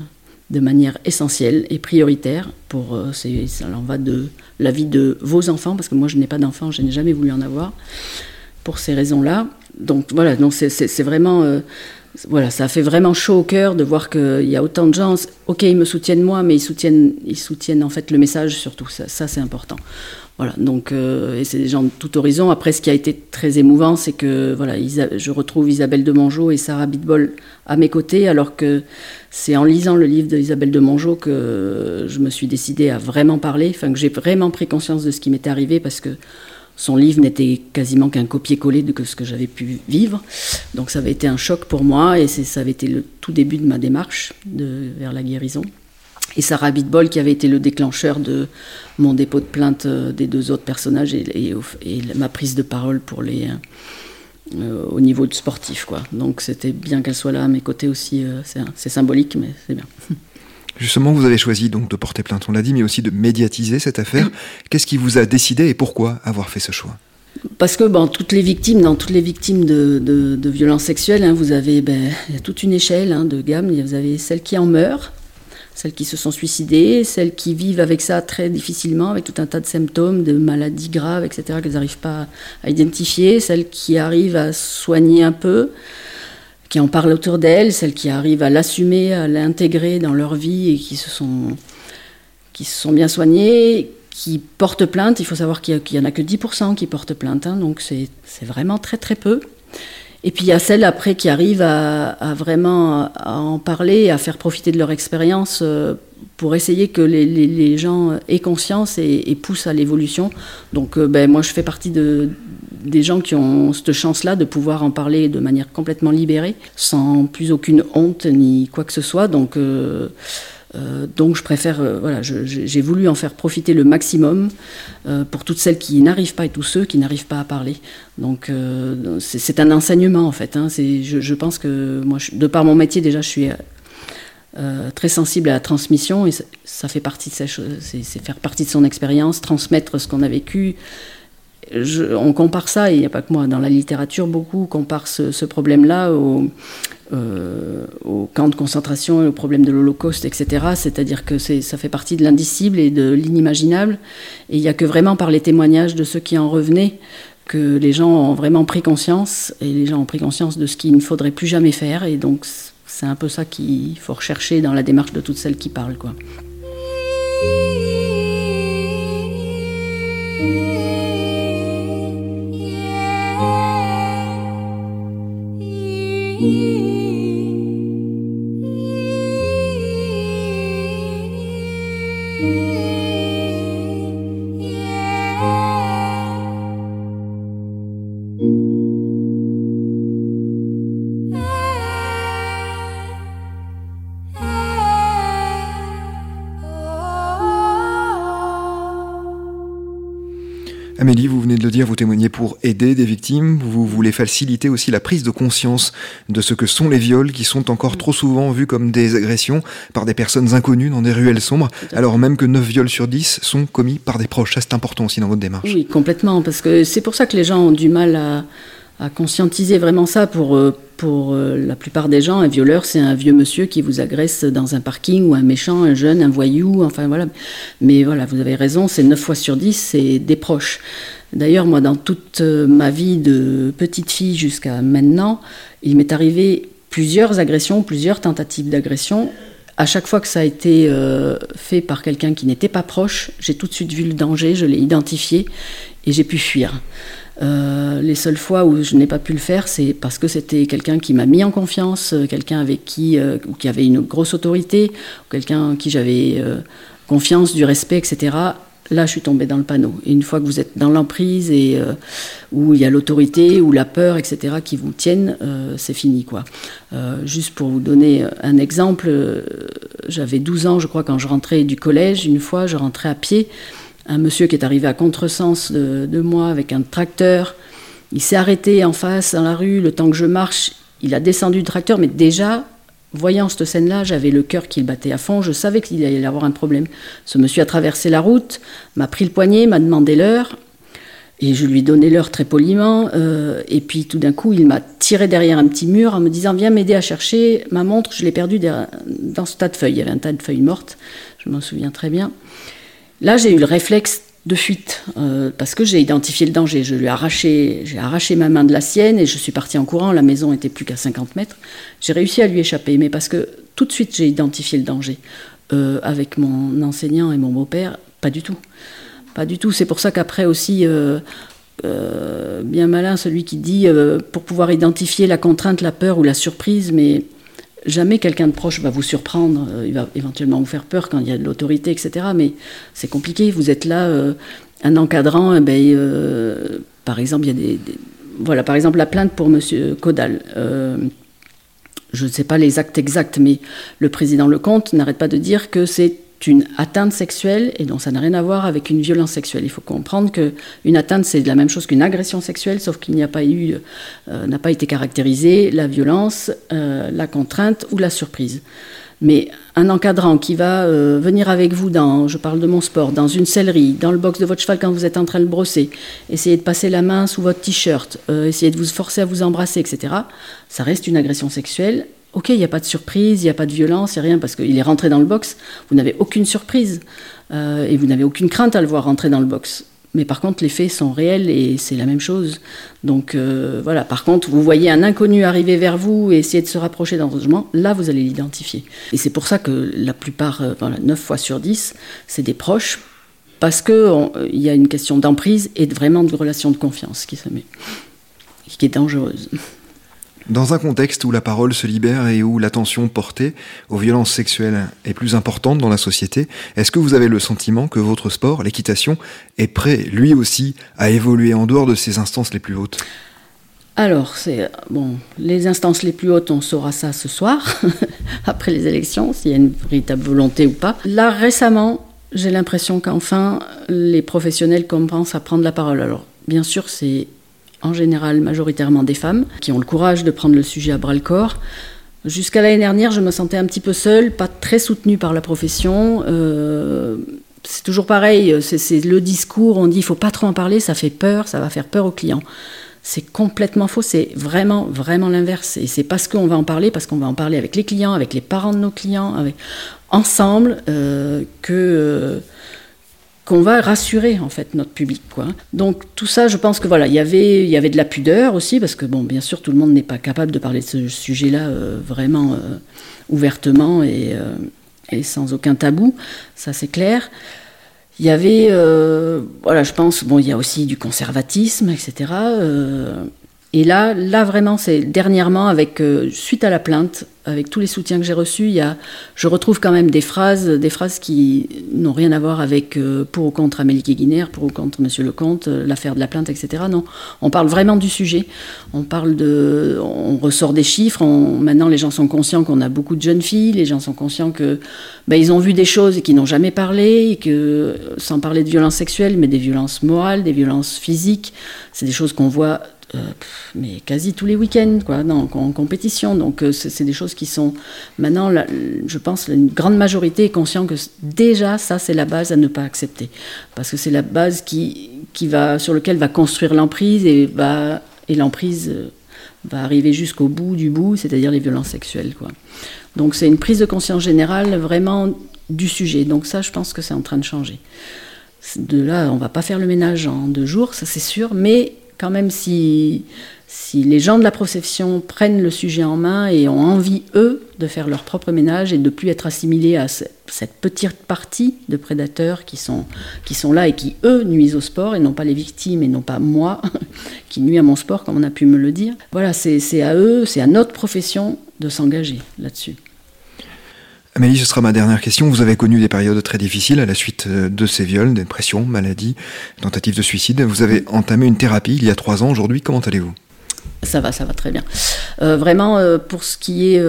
de manière essentielle et prioritaire. Pour, euh, ça en va de la vie de vos enfants, parce que moi je n'ai pas d'enfants, je n'ai jamais voulu en avoir, pour ces raisons-là. Donc voilà, donc c'est vraiment voilà, ça fait vraiment chaud au cœur de voir qu'il y a autant de gens. Ok, ils me soutiennent moi, mais ils soutiennent, ils soutiennent en fait le message surtout. Ça, c'est important. Voilà, donc euh, et c'est des gens de tout horizon. Après, ce qui a été très émouvant, c'est que voilà, je retrouve Isabelle de Mongeau et Sarah Bitbol à mes côtés, alors que c'est en lisant le livre d'Isabelle de Mongeau que je me suis décidée à vraiment parler, enfin que j'ai vraiment pris conscience de ce qui m'était arrivé, parce que son livre n'était quasiment qu'un copier-coller de ce que j'avais pu vivre. Donc ça avait été un choc pour moi et ça avait été le tout début de ma démarche de, vers la guérison. Et Sarah Bitbol qui avait été le déclencheur de mon dépôt de plainte euh, des deux autres personnages et, ma prise de parole pour les, euh, au niveau du sportif. Quoi. Donc c'était bien qu'elle soit là à mes côtés aussi. Euh, c'est symbolique, mais c'est bien. Justement, vous avez choisi donc de porter plainte, on l'a dit, mais aussi de médiatiser cette affaire. Qu'est-ce qui vous a décidé et pourquoi avoir fait ce choix? Parce que bon, toutes les victimes, dans toutes les victimes de, de, violences sexuelles, hein, vous avez ben, toute une échelle hein, de gamme. Vous avez celles qui en meurent, celles qui se sont suicidées, celles qui vivent avec ça très difficilement, avec tout un tas de symptômes, de maladies graves, etc., qu'elles n'arrivent pas à identifier, celles qui arrivent à soigner un peu, qui en parlent autour d'elles, celles qui arrivent à l'assumer, à l'intégrer dans leur vie et qui se sont, qui se sont bien soignées, qui portent plainte. Il faut savoir qu'il n'y en a que 10% qui portent plainte, hein, donc c'est vraiment très très peu. Et puis il y a celles après qui arrivent à, vraiment en parler, à faire profiter de leur expérience euh, pour essayer que les, gens aient conscience et, poussent à l'évolution. Donc euh, ben, moi je fais partie de, des gens qui ont cette chance-là de pouvoir en parler de manière complètement libérée, sans plus aucune honte ni quoi que ce soit. Donc, euh, euh, donc je préfère, euh, voilà, j'ai voulu en faire profiter le maximum pour toutes celles qui n'arrivent pas et tous ceux qui n'arrivent pas à parler. Donc c'est un enseignement en fait. Hein. Je, pense que moi, de par mon métier déjà, je suis très sensible à la transmission et ça, fait partie de c'est faire partie de son expérience, transmettre ce qu'on a vécu, on compare ça, et il n'y a pas que moi, dans la littérature, beaucoup comparent ce, problème-là au, euh, camp de concentration et au problème de l'Holocauste, etc. C'est-à-dire que ça fait partie de l'indicible et de l'inimaginable. Et il n'y a que vraiment par les témoignages de ceux qui en revenaient que les gens ont vraiment pris conscience et les gens ont pris conscience de ce qu'il ne faudrait plus jamais faire et donc c'est un peu ça qu'il faut rechercher dans la démarche de toutes celles qui parlent quoi. Dire, vous témoignez pour aider des victimes, vous voulez faciliter aussi la prise de conscience de ce que sont les viols qui sont encore trop souvent vus comme des agressions par des personnes inconnues dans des ruelles sombres, alors même que 9 viols sur 10 sont commis par des proches. Ça c'est important aussi dans votre démarche. Oui, complètement, parce que c'est pour ça que les gens ont du mal à, à conscientiser vraiment ça pour, euh, pour euh, la plupart des gens. Un violeur, c'est un vieux monsieur qui vous agresse dans un parking ou un méchant, un jeune, un voyou, enfin voilà. Mais voilà, vous avez raison, c'est 9 fois sur 10, c'est des proches. D'ailleurs, moi, dans toute euh, ma vie de petite fille jusqu'à maintenant, il m'est arrivé plusieurs agressions, plusieurs tentatives d'agression. À chaque fois que ça a été fait par quelqu'un qui n'était pas proche, j'ai tout de suite vu le danger, je l'ai identifié et j'ai pu fuir. Euh, les seules fois où je n'ai pas pu le faire, c'est parce que c'était quelqu'un qui m'a mis en confiance, euh, quelqu'un avec qui, euh, qui avait une grosse autorité, quelqu'un qui j'avais confiance, du respect, etc. Là, je suis tombée dans le panneau. Et une fois que vous êtes dans l'emprise et où il y a l'autorité, ou la peur, etc., qui vous tiennent, c'est fini, quoi. juste pour vous donner un exemple, j'avais 12 ans, je crois, quand je rentrais du collège. Une fois, je rentrais à pied un monsieur qui est arrivé à contresens de, moi avec un tracteur. Il s'est arrêté en face dans la rue, le temps que je marche, il a descendu le tracteur, mais déjà, voyant cette scène-là, j'avais le cœur qui battait à fond, je savais qu'il allait y avoir un problème. Ce monsieur a traversé la route, m'a pris le poignet, m'a demandé l'heure, et je lui ai donné l'heure très poliment, euh, et puis tout d'un coup, il m'a tiré derrière un petit mur en me disant Viens m'aider à chercher ma montre, je l'ai perdue dans ce tas de feuilles. Il y avait un tas de feuilles mortes, je m'en souviens très bien. Là, j'ai eu le réflexe de fuite euh, parce que j'ai identifié le danger. Je lui ai arraché, j'ai arraché ma main de la sienne et je suis partie en courant. La maison était plus qu'à 50 mètres. J'ai réussi à lui échapper, mais parce que tout de suite j'ai identifié le danger. Euh, avec mon enseignant et mon beau-père, pas du tout. Pas du tout. C'est pour ça qu'après aussi, euh, bien malin celui qui dit pour pouvoir identifier la contrainte, la peur ou la surprise, mais jamais quelqu'un de proche va vous surprendre, euh, il va éventuellement vous faire peur quand il y a de l'autorité, etc. Mais c'est compliqué, vous êtes là, euh, un encadrant, eh ben, euh, par exemple, il y a des, Voilà, par exemple, la plainte pour M. Caudal. je ne sais pas les actes exacts, mais le président Lecomte n'arrête pas de dire que c'est une atteinte sexuelle et donc ça n'a rien à voir avec une violence sexuelle. Il faut comprendre qu'une atteinte c'est la même chose qu'une agression sexuelle, sauf qu'il n'y a pas eu, euh, n'a pas été caractérisé la violence, euh, la contrainte ou la surprise. Mais un encadrant qui va euh, venir avec vous dans, je parle de mon sport, dans une sellerie, dans le box de votre cheval quand vous êtes en train de brosser, essayer de passer la main sous votre t-shirt, essayer de vous forcer à vous embrasser, etc., ça reste une agression sexuelle Ok, il n'y a pas de surprise, il n'y a pas de violence, il n'y a rien, parce qu'il est rentré dans le box, vous n'avez aucune surprise, euh, et vous n'avez aucune crainte à le voir rentrer dans le box. Mais par contre, les faits sont réels et c'est la même chose. Donc euh, voilà, par contre, vous voyez un inconnu arriver vers vous et essayer de se rapprocher votre logement, là, vous allez l'identifier. Et c'est pour ça que la plupart, euh, voilà, 9 fois sur 10, c'est des proches, parce qu'il y a une question d'emprise et vraiment de relation de confiance qui est dangereuse. Dans un contexte où la parole se libère et où l'attention portée aux violences sexuelles est plus importante dans la société, est-ce que vous avez le sentiment que votre sport, l'équitation, est prêt, lui aussi, à évoluer en dehors de ces instances les plus hautes? Alors, c'est bon, les instances les plus hautes, on saura ça ce soir, après les élections, s'il y a une véritable volonté ou pas. Là, récemment, j'ai l'impression qu'enfin, les professionnels commencent à prendre la parole. Alors, bien sûr, c'est en général majoritairement des femmes, qui ont le courage de prendre le sujet à bras le corps. Jusqu'à l'année dernière, je me sentais un petit peu seule, pas très soutenue par la profession. Euh, c'est toujours pareil, c'est le discours, on dit il faut pas trop en parler, ça fait peur, ça va faire peur aux clients. C'est complètement faux, c'est vraiment, vraiment l'inverse. Et c'est parce qu'on va en parler, parce qu'on va en parler avec les clients, avec les parents de nos clients, avec, ensemble, euh, que, euh, qu'on va rassurer en fait notre public quoi. Donc tout ça je pense que voilà, il y avait il y avait de la pudeur aussi parce que bon bien sûr tout le monde n'est pas capable de parler de ce sujet-là euh, vraiment euh, ouvertement et, euh, et, sans aucun tabou, ça c'est clair. Il y avait voilà, je pense bon il y a aussi du conservatisme etc. Et là, là vraiment, c'est dernièrement, avec euh, suite à la plainte, avec tous les soutiens que j'ai reçus, il y a, je retrouve quand même des phrases, des phrases qui n'ont rien à voir avec euh, pour ou contre Amélie Guéguiner, pour ou contre Monsieur Lecomte, euh, l'affaire de la plainte, etc. Non, on parle vraiment du sujet. On parle de, on ressort des chiffres. maintenant, les gens sont conscients qu'on a beaucoup de jeunes filles. Les gens sont conscients que, ben, ils ont vu des choses et qu'ils n'ont jamais parlé, sans parler de violences sexuelles, mais des violences morales, des violences physiques, c'est des choses qu'on voit euh, mais quasi tous les week-ends, quoi, en, compétition. Donc, euh, c'est des choses qui sont maintenant, je pense, une grande majorité est conscient que déjà, ça, c'est la base à ne pas accepter, parce que c'est la base qui, qui va, sur lequel va construire l'emprise et va, et l'emprise euh, va arriver jusqu'au bout du bout, c'est-à-dire les violences sexuelles, quoi. Donc, c'est une prise de conscience générale vraiment du sujet. Donc, ça, je pense que c'est en train de changer. De là, on va pas faire le ménage en deux jours, ça c'est sûr, mais quand même si, si les gens de la profession prennent le sujet en main et ont envie, eux, de faire leur propre ménage et de plus être assimilés à cette petite partie de prédateurs qui sont, qui sont là et qui, eux, nuisent au sport et non pas les victimes et non pas moi qui nuis à mon sport, comme on a pu me le dire. Voilà, c'est à eux, c'est à notre profession de s'engager là-dessus. Amélie, ce sera ma dernière question. Vous avez connu des périodes très difficiles à la suite euh, de ces viols, dépression, maladie, tentatives de suicide. Vous avez entamé une thérapie il y a trois ans. Aujourd'hui, comment allez-vous? Ça va, ça va très bien. Euh, vraiment, euh, pour ce qui est,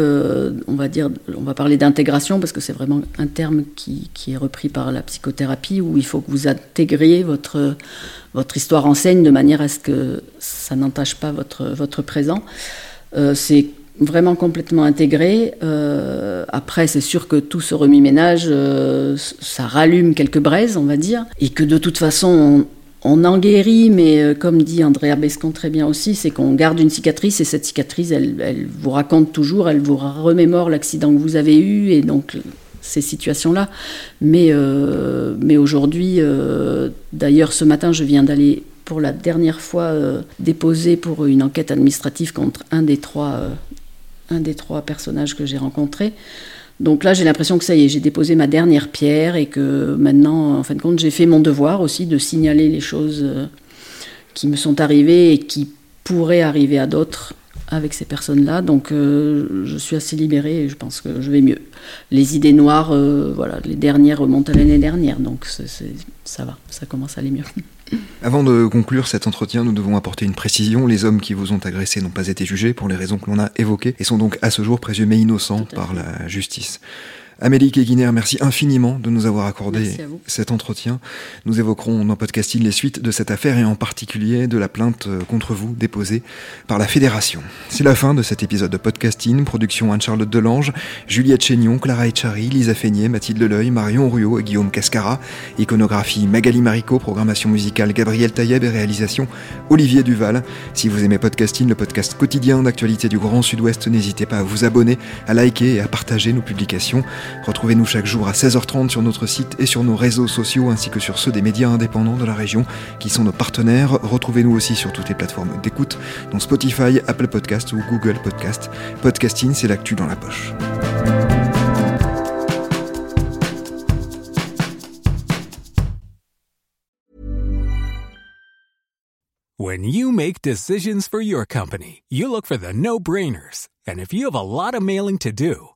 on va dire, on va parler d'intégration parce que c'est vraiment un terme qui, qui, est repris par la psychothérapie où il faut que vous intégriez votre, votre histoire enseigne de manière à ce que ça n'entache pas votre, votre présent. c'est vraiment complètement intégré. Euh, après, c'est sûr que tout ce remue-ménage, euh, ça rallume quelques braises, on va dire, et que de toute façon, on, en guérit, mais euh, comme dit Andrea Bescon très bien aussi, c'est qu'on garde une cicatrice, et cette cicatrice, elle, elle vous raconte toujours, elle vous remémore l'accident que vous avez eu, et donc ces situations-là. Mais, mais aujourd'hui, d'ailleurs, ce matin, je viens d'aller pour la dernière fois déposer pour une enquête administrative contre un des trois un des trois personnages que j'ai rencontrés. Donc là, j'ai l'impression que ça y est, j'ai déposé ma dernière pierre et que maintenant, en fin de compte, j'ai fait mon devoir aussi de signaler les choses euh, qui me sont arrivées et qui pourraient arriver à d'autres avec ces personnes-là. Donc euh, je suis assez libérée et je pense que je vais mieux. Les idées noires, euh, voilà, les dernières remontent à l'année dernière, donc ça va, ça commence à aller mieux. Avant de conclure cet entretien, nous devons apporter une précision. Les hommes qui vous ont agressé n'ont pas été jugés pour les raisons que l'on a évoquées et sont donc à ce jour présumés innocents par la justice. Amélie Keguiner, merci infiniment de nous avoir accordé cet entretien. Nous évoquerons dans Podcasting les suites de cette affaire et en particulier de la plainte euh, contre vous déposée par la Fédération. C'est la fin de cet épisode de Podcasting, production Anne-Charlotte Delange, Juliette Chénion, Clara Echari, Lisa Feignet, Mathilde Leleuil, Marion Ruot et Guillaume Cascara, iconographie Magali Marico, programmation musicale Gabriel Taïeb et réalisation Olivier Duval. Si vous aimez Podcasting, le podcast quotidien d'actualité du Grand Sud-Ouest, n'hésitez pas à vous abonner, à liker et à partager nos publications. Retrouvez-nous chaque jour à 16h30 sur notre site et sur nos réseaux sociaux ainsi que sur ceux des médias indépendants de la région qui sont nos partenaires. Retrouvez-nous aussi sur toutes les plateformes d'écoute, dont Spotify, Apple Podcast ou Google Podcast. Podcasting, c'est l'actu dans la poche. When you make decisions for your company, you look for the no-brainers. And if you have a lot of mailing to do,